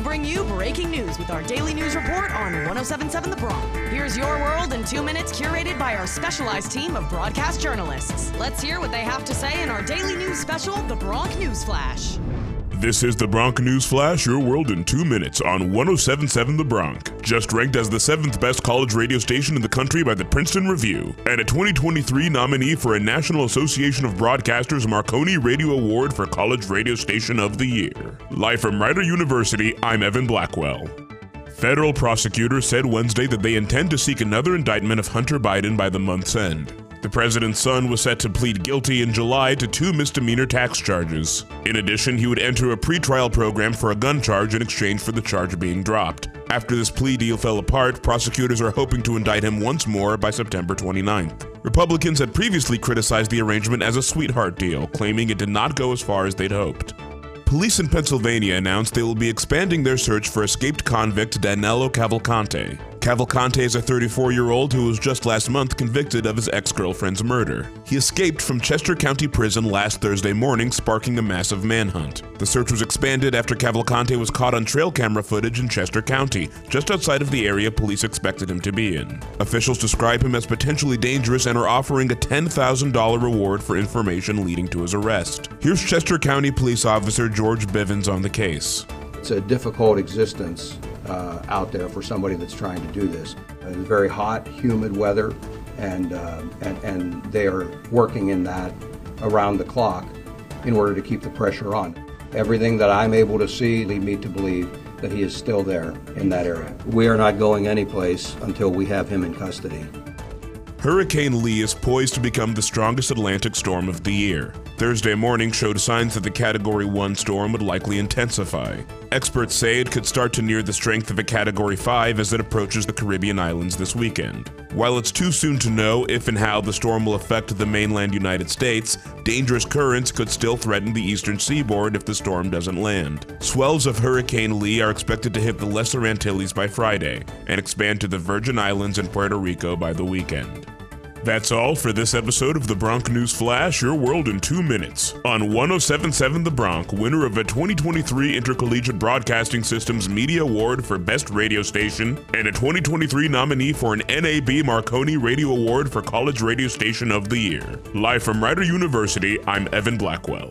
bring you breaking news with our daily news report on 1077 The Bronc. Here's your world in two minutes, curated by our specialized team of broadcast journalists. Let's hear what they have to say in our daily news special, The Bronc News Flash. This is the Bronc News Flash, your world in two minutes on 1077 The Bronc. Just ranked as the seventh best college radio station in the country by the Princeton Review, and a 2023 nominee for a National Association of Broadcasters Marconi Radio Award for College Radio Station of the Year. Live from Rider University, I'm Evan Blackwell. Federal prosecutors said Wednesday that they intend to seek another indictment of Hunter Biden by the month's end. The president's son was set to plead guilty in July to two misdemeanor tax charges. In addition, he would enter a pretrial program for a gun charge in exchange for the charge being dropped. After this plea deal fell apart, prosecutors are hoping to indict him once more by September 29th. Republicans had previously criticized the arrangement as a sweetheart deal, claiming it did not go as far as they'd hoped. Police in Pennsylvania announced they will be expanding their search for escaped convict Danilo Cavalcante. Cavalcante is a 34 year old who was just last month convicted of his ex girlfriend's murder. He escaped from Chester County Prison last Thursday morning, sparking a massive manhunt. The search was expanded after Cavalcante was caught on trail camera footage in Chester County, just outside of the area police expected him to be in. Officials describe him as potentially dangerous and are offering a $10,000 reward for information leading to his arrest. Here's Chester County Police Officer George Bivens on the case. It's a difficult existence uh, out there for somebody that's trying to do this. It's very hot, humid weather, and, uh, and, and they are working in that around the clock in order to keep the pressure on. Everything that I'm able to see lead me to believe that he is still there in that area. We are not going anyplace until we have him in custody. Hurricane Lee is poised to become the strongest Atlantic storm of the year. Thursday morning showed signs that the Category 1 storm would likely intensify. Experts say it could start to near the strength of a Category 5 as it approaches the Caribbean islands this weekend. While it's too soon to know if and how the storm will affect the mainland United States, dangerous currents could still threaten the eastern seaboard if the storm doesn't land. Swells of Hurricane Lee are expected to hit the Lesser Antilles by Friday and expand to the Virgin Islands and Puerto Rico by the weekend. That's all for this episode of the Bronc News Flash, your world in two minutes. On 1077 The Bronc, winner of a 2023 Intercollegiate Broadcasting Systems Media Award for Best Radio Station, and a 2023 nominee for an NAB Marconi Radio Award for College Radio Station of the Year. Live from Rider University, I'm Evan Blackwell.